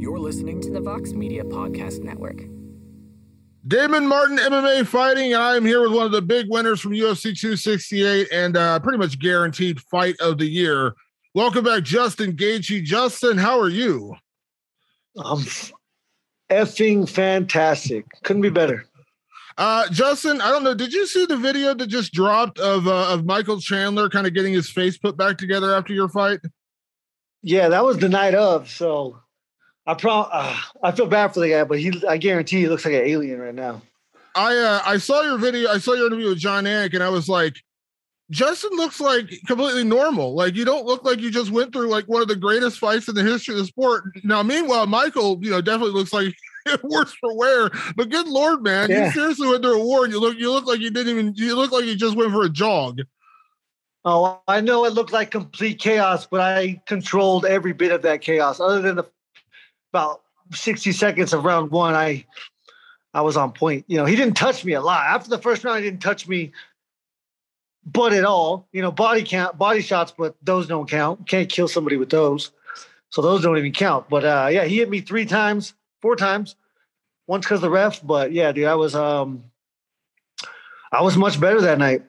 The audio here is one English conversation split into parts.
You're listening to the Vox Media Podcast Network. Damon Martin, MMA fighting, and I am here with one of the big winners from UFC 268 and uh, pretty much guaranteed fight of the year. Welcome back, Justin Gaethje. Justin, how are you? I'm effing fantastic. Couldn't be better. Uh, Justin, I don't know. Did you see the video that just dropped of uh, of Michael Chandler kind of getting his face put back together after your fight? Yeah, that was the night of. So I pro- uh, I feel bad for the guy, but he I guarantee he looks like an alien right now. I uh, I saw your video. I saw your interview with Jon Anik, and I was like, Justin looks like completely normal. Like you don't look like you just went through like one of the greatest fights in the history of the sport. Now, meanwhile, Michael, you know, definitely looks like worse for wear. But good lord, man, yeah. you seriously went through a war, and you look you look like you didn't even you look like you just went for a jog. Oh, I know it looked like complete chaos, but I controlled every bit of that chaos. Other than the about 60 seconds of round one, I I was on point. You know, he didn't touch me a lot. After the first round, he didn't touch me but at all. You know, body count, body shots, but those don't count. Can't kill somebody with those. So those don't even count. But uh yeah, he hit me three times, four times. Once because the ref, but yeah, dude, I was um I was much better that night.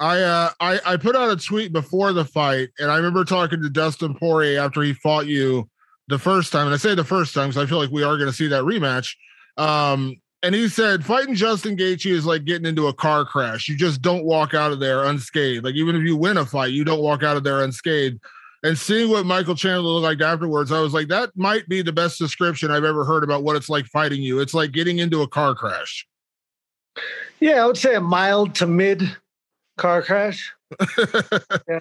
I uh I, I put out a tweet before the fight, and I remember talking to Dustin Poirier after he fought you the first time, and I say the first time because I feel like we are going to see that rematch. Um, and he said fighting Justin Gaethje is like getting into a car crash. You just don't walk out of there unscathed. Like even if you win a fight, you don't walk out of there unscathed. And seeing what Michael Chandler looked like afterwards, I was like, that might be the best description I've ever heard about what it's like fighting you. It's like getting into a car crash. Yeah, I would say a mild to mid car crash. yeah.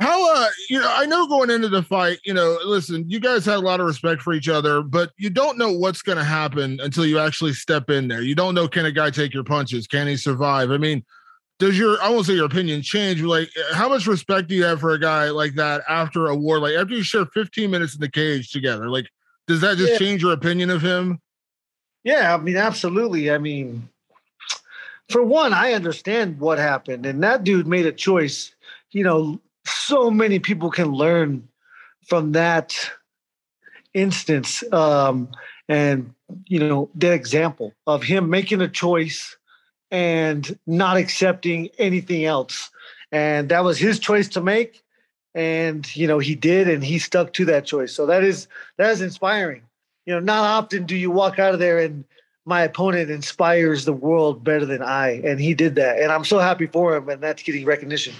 How uh you know, I know going into the fight, you know, listen, you guys had a lot of respect for each other, but you don't know what's gonna happen until you actually step in there. You don't know can a guy take your punches? Can he survive? I mean, does your I won't say your opinion change, like how much respect do you have for a guy like that after a war? Like after you share 15 minutes in the cage together, like does that just yeah. change your opinion of him? Yeah, I mean, absolutely. I mean, for one, I understand what happened, and that dude made a choice. You know, so many people can learn from that instance um, and you know that example of him making a choice and not accepting anything else. And that was his choice to make and you know he did and he stuck to that choice. So that is that is inspiring. You know not often do you walk out of there and my opponent inspires the world better than i and he did that and i'm so happy for him and that's getting recognition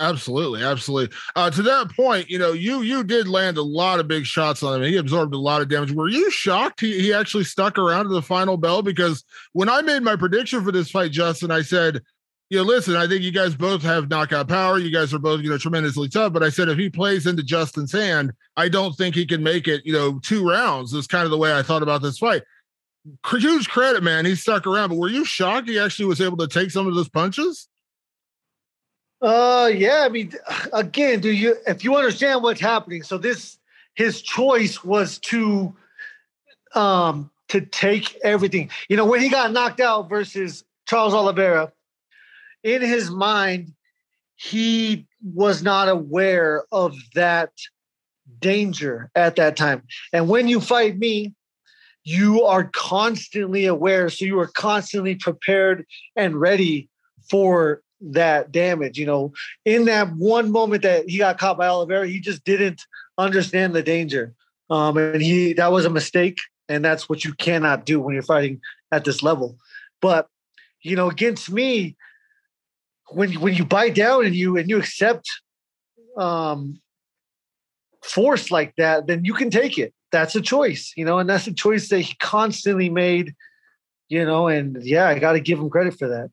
Absolutely, absolutely. Uh, to that point, you know, you you did land a lot of big shots on him. He absorbed a lot of damage. Were you shocked he, he actually stuck around to the final bell? Because when I made my prediction for this fight, Justin, I said, you know, listen, I think you guys both have knockout power. You guys are both, you know, tremendously tough. But I said if he plays into Justin's hand, I don't think he can make it, you know, two rounds. Is kind of the way I thought about this fight. Huge credit, man. He stuck around. But were you shocked he actually was able to take some of those punches? Uh, yeah. I mean, again, do you if you understand what's happening? So this his choice was to um to take everything. You know, when he got knocked out versus Charles Oliveira, in his mind, he was not aware of that danger at that time. And when you fight me, you are constantly aware. So you are constantly prepared and ready for that damage. You know, in that one moment that he got caught by Oliveira, he just didn't understand the danger. Um, and he that was a mistake, and that's what you cannot do when you're fighting at this level. But you know, against me, when when you bite down and you and you accept um, force like that, then you can take it. That's a choice, you know, and that's a choice that he constantly made, you know. And yeah, I got to give him credit for that.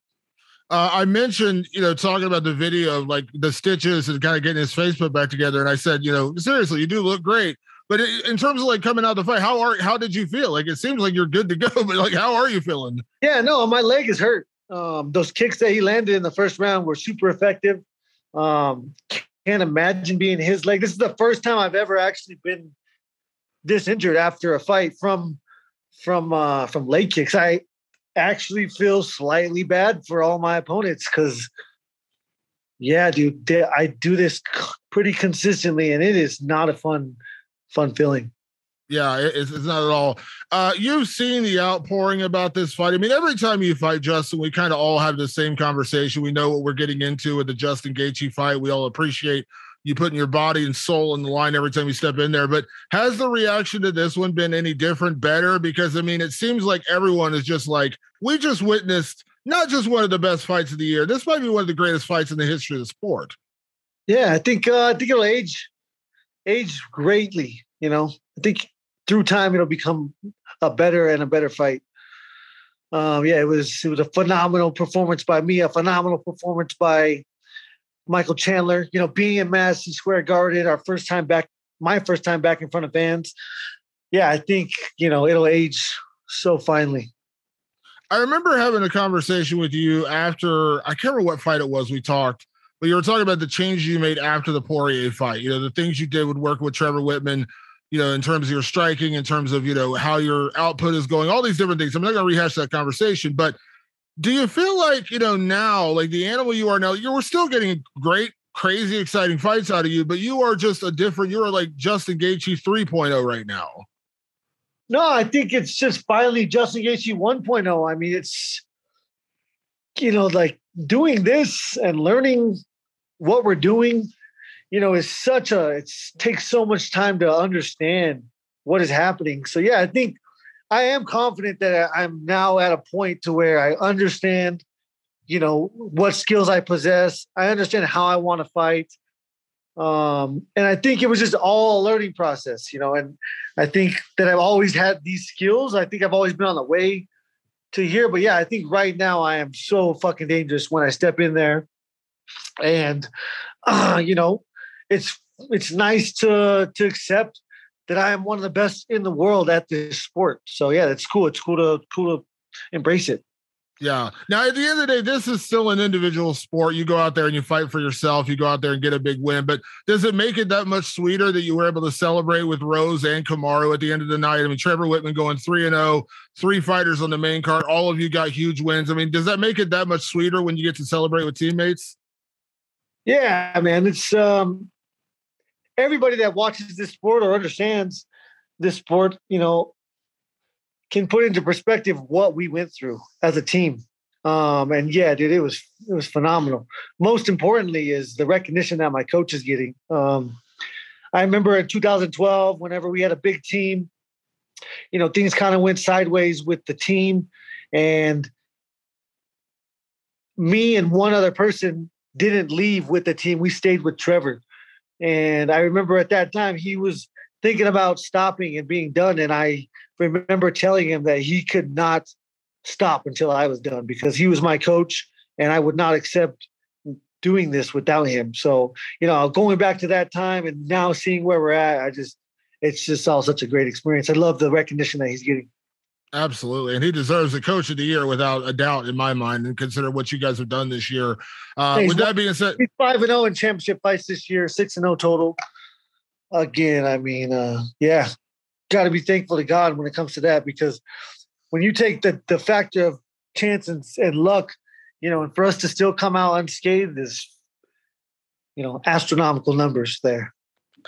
Uh, I mentioned, you know, talking about the video of like the stitches and kind of getting his face put back together. And I said, you know, seriously, you do look great. But in terms of like coming out of the fight, how are how did you feel? Like it seems like you're good to go, but like how are you feeling? Yeah, no, my leg is hurt. Um, those kicks that he landed in the first round were super effective. Um, can't imagine being his leg. This is the first time I've ever actually been this injured after a fight from from uh, from leg kicks. I actually feel slightly bad for all my opponents because, yeah, dude, they, I do this pretty consistently, and it is not a fun fun feeling. Yeah, it's, it's not at all. Uh, you've seen the outpouring about this fight. I mean, every time you fight Justin, we kind of all have the same conversation. We know what we're getting into with the Justin Gaethje fight. We all appreciate you putting your body and soul in the line every time you step in there. But has the reaction to this one been any different, better? Because I mean, it seems like everyone is just like, we just witnessed not just one of the best fights of the year. This might be one of the greatest fights in the history of the sport. Yeah, I think uh, I think it'll age age greatly. You know, I think through time it'll become a better and a better fight. Um, yeah, it was it was a phenomenal performance by me, a phenomenal performance by Michael Chandler. You know, being in Madison Square Garden, our first time back, my first time back in front of fans. Yeah, I think you know it'll age so finely. I remember having a conversation with you after I can't remember what fight it was we talked, but you were talking about the changes you made after the Poirier fight. You know, the things you did with working with Trevor Wittman, You know, in terms of your striking, in terms of you know how your output is going, all these different things. I'm not to rehash that conversation, but do you feel like you know now like the animal you are now you were still getting great crazy exciting fights out of you but you are just a different you are like justin Gaethje 3.0 right now. No i think it's just finally justin Gaethje 1.0 i mean it's you know like doing this and learning what we're doing you know is such a it takes so much time to understand what is happening. So yeah i think I am confident that I'm now at a point to where I understand, you know, what skills I possess. I understand how I want to fight. Um, and I think it was just all a learning process, you know, and I think that I've always had these skills. I think I've always been on the way to here. But yeah, I think right now I am so fucking dangerous when I step in there. And uh, you know, it's it's nice to to accept that I am one of the best in the world at this sport. So yeah, it's cool. It's cool to cool to embrace it. Yeah. Now, at the end of the day, this is still an individual sport. You go out there and you fight for yourself. You go out there and get a big win. But does it make it that much sweeter that you were able to celebrate with Rose and Kamaru at the end of the night? I mean, Trevor Wittman going 3 and 0, three fighters on the main card. All of you got huge wins. I mean, does that make it that much sweeter when you get to celebrate with teammates? Yeah, man. It's um everybody that watches this sport or understands this sport, you know, can put into perspective what we went through as a team. Um, and yeah, dude, it was it was phenomenal. Most importantly, is the recognition that my coach is getting. Um, I remember in 2012, whenever we had a big team, you know, things kind of went sideways with the team, and me and one other person didn't leave with the team. We stayed with Trevor. And I remember at that time he was thinking about stopping and being done. And I remember telling him that he could not stop until I was done because he was my coach and I would not accept doing this without him. So, you know, going back to that time and now seeing where we're at, I just, it's just all such a great experience. I love the recognition that he's getting. Absolutely. And he deserves the coach of the year without a doubt in my mind and consider what you guys have done this year. Uh, with that being said, he's 5 and 0 in championship fights this year, 6 and 0 total. Again, I mean, uh, yeah, got to be thankful to God when it comes to that because when you take the, the factor of chance and, and luck, you know, and for us to still come out unscathed is, you know, astronomical numbers there.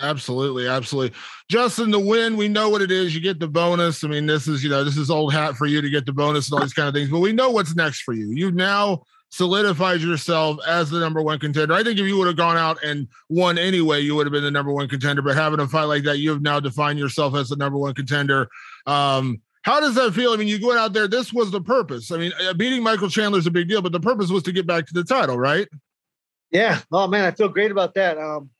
Absolutely, absolutely. Justin, the win, we know what it is. You get the bonus. I mean, this is, you know, this is old hat for you to get the bonus and all these kind of things, but we know what's next for you. You've now solidified yourself as the number one contender. I think if you would have gone out and won anyway, you would have been the number one contender. But having a fight like that, you have now defined yourself as the number one contender. Um, how does that feel? I mean, you went out there, this was the purpose. I mean, uh, beating Michael Chandler is a big deal, but the purpose was to get back to the title, right? Yeah. Oh man, I feel great about that. Um,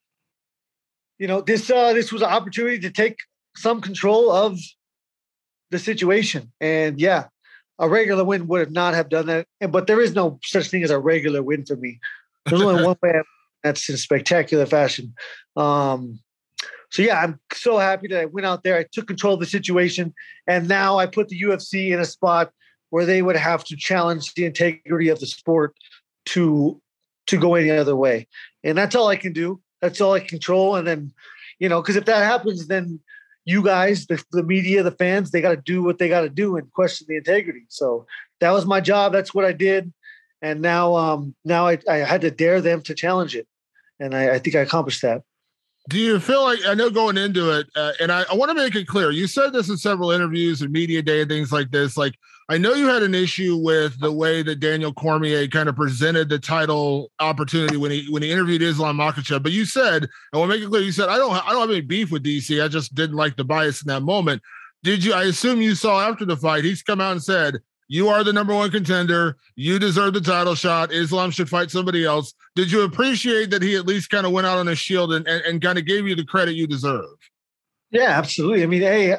you know, this uh, this was an opportunity to take some control of the situation. And yeah, a regular win would have not have done that. But there is no such thing as a regular win for me. There's only one way. That's in spectacular fashion. Um, so yeah, I'm so happy that I went out there. I took control of the situation, and now I put the UFC in a spot where they would have to challenge the integrity of the sport to to go any other way. And that's all I can do. That's all I control. And then, you know, because if that happens, then you guys, the, the media, the fans, they got to do what they got to do and question the integrity. So that was my job. That's what I did. And now, um, now I, I had to dare them to challenge it, and I, I think I accomplished that. Do you feel like I know going into it, uh, and I, I want to make it clear. You said this in several interviews and media day and things like this. Like I know you had an issue with the way that Daniel Cormier kind of presented the title opportunity when he when he interviewed Islam Makhachev. But you said, I want to make it clear, you said I don't I don't have any beef with DC. I just didn't like the bias in that moment. Did you? I assume you saw after the fight. He's come out and said you are the number one contender. You deserve the title shot. Islam should fight somebody else. Did you appreciate that he at least kind of went out on a shield and, and, and kind of gave you the credit you deserve? Yeah, absolutely. I mean, hey,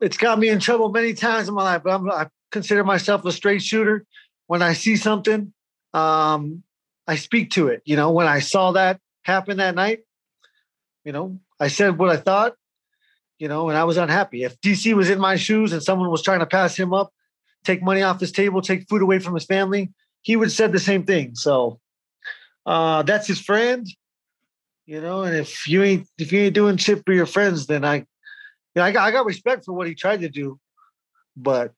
it's got me in trouble many times in my life, but I'm, I consider myself a straight shooter. When I see something, um, I speak to it. You know, when I saw that happen that night, you know, I said what I thought, you know, and I was unhappy. If DC was in my shoes and someone was trying to pass him up, take money off his table, take food away from his family, he would said the same thing. So uh, that's his friend, you know. And if you ain't if you ain't doing shit for your friends, then I you know, I got, I got respect for what he tried to do, but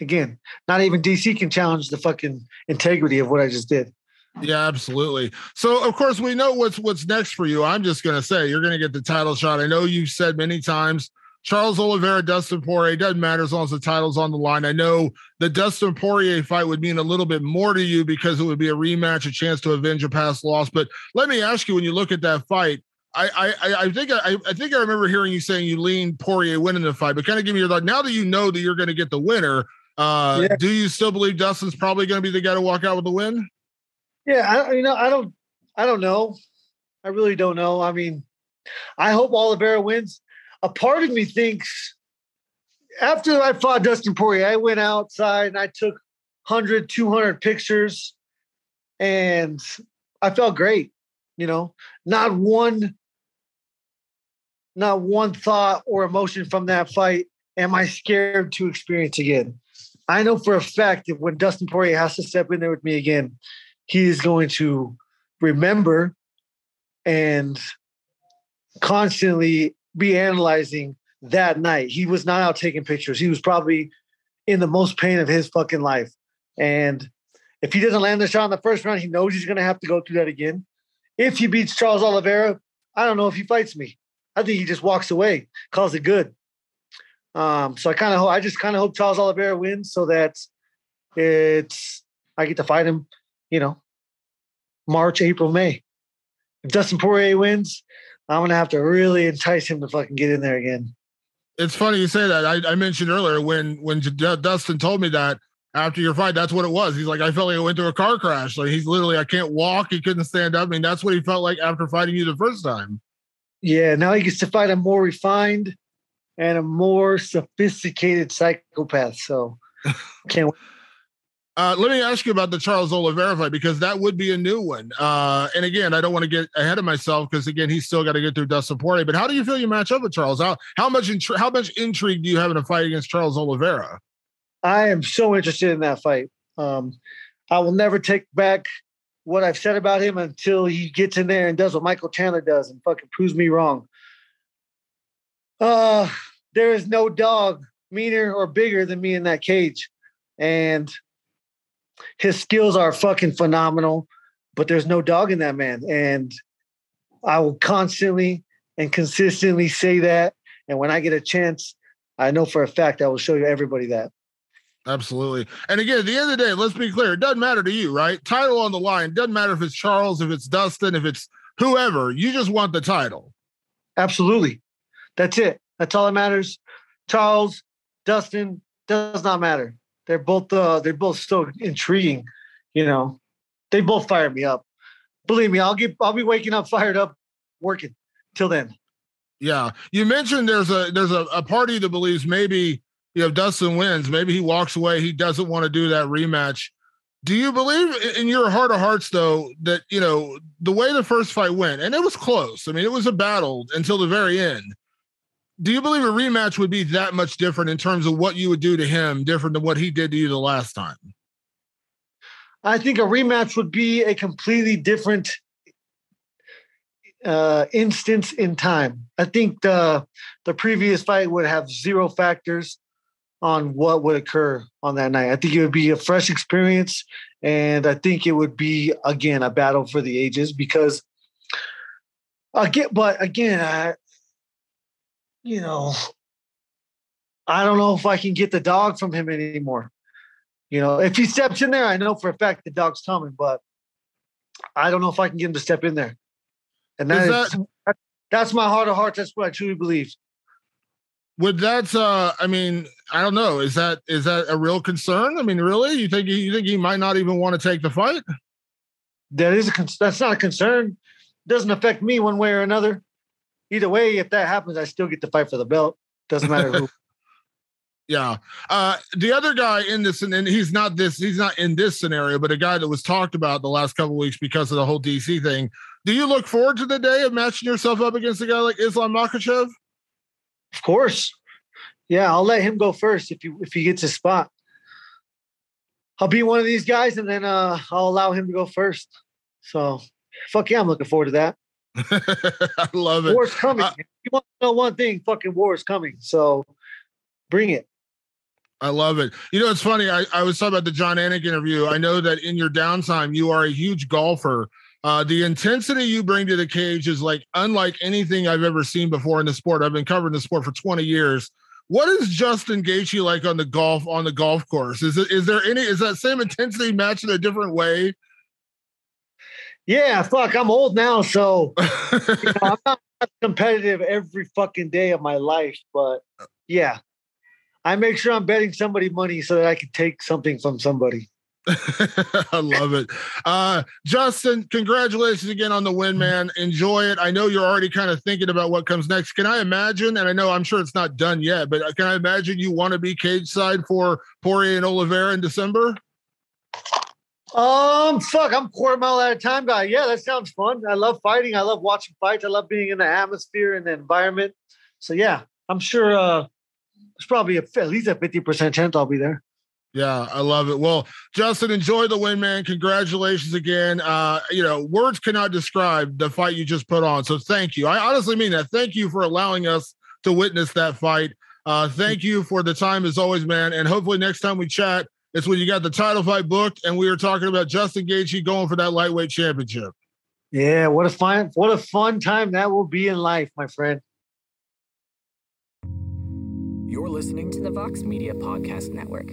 again, not even DC can challenge the fucking integrity of what I just did. Yeah, absolutely. So, of course, we know what's what's next for you. I'm just going to say you're going to get the title shot. I know you've said many times Charles Oliveira, Dustin Poirier, doesn't matter as long as the title's on the line. I know the Dustin Poirier fight would mean a little bit more to you because it would be a rematch, a chance to avenge a past loss. But let me ask you, when you look at that fight, I I I think I I think I remember hearing you saying you lean Poirier winning the fight, but kind of give me your thought. Now that you know that you're going to get the winner, uh, yeah. do you still believe Dustin's probably going to be the guy to walk out with the win? Yeah, I, you know, I don't, I don't know. I really don't know. I mean, I hope Oliveira wins. A part of me thinks after I fought Dustin Poirier, I went outside and I took 100, 200 pictures, and I felt great. You know, not one not one thought or emotion from that fight am I scared to experience again. I know for a fact that when Dustin Poirier has to step in there with me again, he is going to remember and constantly be analyzing that night. He was not out taking pictures. He was probably in the most pain of his fucking life. And if he doesn't land the shot in the first round, he knows he's going to have to go through that again. If he beats Charles Oliveira, I don't know if he fights me. I think he just walks away, calls it good. Um, so I kind of, I just kind of hope Charles Oliveira wins so that it's I get to fight him, you know, March, April, May. If Dustin Poirier wins, I'm gonna have to really entice him to fucking get in there again. It's funny you say that. I, I mentioned earlier when when Dustin told me that after your fight, that's what it was. He's like, I felt like I went through a car crash. Like he's literally, I can't walk. He couldn't stand up. I mean, that's what he felt like after fighting you the first time. Yeah, now he gets to fight a more refined and a more sophisticated psychopath. So can't wait. Uh, let me ask you about the Charles Oliveira fight because that would be a new one. Uh, and again, I don't want to get ahead of myself because again, he's still got to get through Dustin Poirier. But how do you feel you match up with Charles? How how much intri- how much intrigue do you have in a fight against Charles Oliveira? I am so interested in that fight. Um, I will never take back what I've said about him until he gets in there and does what Michael Chandler does and fucking proves me wrong. Uh, there is no dog meaner or bigger than me in that cage. And his skills are fucking phenomenal, but there's no dog in that man. And I will constantly and consistently say that. And when I get a chance, I know for a fact I will show you everybody that. Absolutely. And again, at the end of the day, let's be clear. It doesn't matter to you, right? Title on the line. Doesn't matter if it's Charles, if it's Dustin, if it's whoever. You just want the title. Absolutely. That's it. That's all that matters. Charles, Dustin, does not matter. They're both uh they're both so intriguing, you know. They both fire me up. Believe me, I'll get I'll be waking up fired up working till then. Yeah. You mentioned there's a there's a, a party that believes maybe you know, Dustin wins. Maybe he walks away. He doesn't want to do that rematch. Do you believe in your heart of hearts, though, that you know the way the first fight went, and it was close. I mean, it was a battle until the very end. Do you believe a rematch would be that much different in terms of what you would do to him, different than what he did to you the last time? I think a rematch would be a completely different uh, instance in time. I think the the previous fight would have zero factors on what would occur on that night. I think it would be a fresh experience, and I think it would be again a battle for the ages because again, but again, I, you know, I don't know if I can get the dog from him anymore. You know, if he steps in there, I know for a fact the dog's coming, but I don't know if I can get him to step in there. And that is, that, that's my heart of hearts. That's what I truly believe. Would that uh I mean, I don't know. Is that is that a real concern? I mean, really? You think you think he might not even want to take the fight? That is a that's not a concern. Doesn't affect me one way or another. Either way, if that happens, I still get to fight for the belt. Doesn't matter who. Yeah. Uh, the other guy in this, and, he's not this, he's not in this scenario, but a guy that was talked about the last couple weeks because of the whole DC thing. Do you look forward to the day of matching yourself up against a guy like Islam Makhachev? Of course. Yeah, I'll let him go first if he if he gets his spot. I'll be one of these guys, and then uh, I'll allow him to go first. So, fuck yeah, I'm looking forward to that. I love it. War's coming. Uh, you want to know one thing? Fucking war is coming. So, bring it. I love it. You know, it's funny. I, I was talking about the Jon Anik interview. I know that in your downtime, you are a huge golfer. Uh, the intensity you bring to the cage is like unlike anything I've ever seen before in the sport. I've been covering the sport for 20 years. What is Justin Gaethje like on the golf on the golf course? Is it is there any is that same intensity matched in a different way? Yeah, fuck, I'm old now, so you know, I'm not competitive every fucking day of my life, but yeah, I make sure I'm betting somebody money so that I can take something from somebody. I love it. Uh, Justin, congratulations again on the win, man. Enjoy it. I know you're already kind of thinking about what comes next. Can I imagine, and I know I'm sure it's not done yet, but can I imagine you want to be cage side for Poirier and Oliveira in December? Um, fuck, I'm quarter mile at a time guy. Yeah, that sounds fun. I love fighting. I love watching fights. I love being in the atmosphere and the environment. So yeah, I'm sure uh there's probably a, at least a 50% chance I'll be there. Yeah, I love it. Well, Justin, enjoy the win, man. Congratulations again. Uh, you know, words cannot describe the fight you just put on. So thank you. I honestly mean that. Thank you for allowing us to witness that fight. Uh, thank you for the time as always, man. And hopefully next time we chat, it's when you got the title fight booked and we were talking about Justin Gaethje going for that lightweight championship. Yeah, what a fun, what a fun time that will be in life, my friend. You're listening to the Vox Media Podcast Network.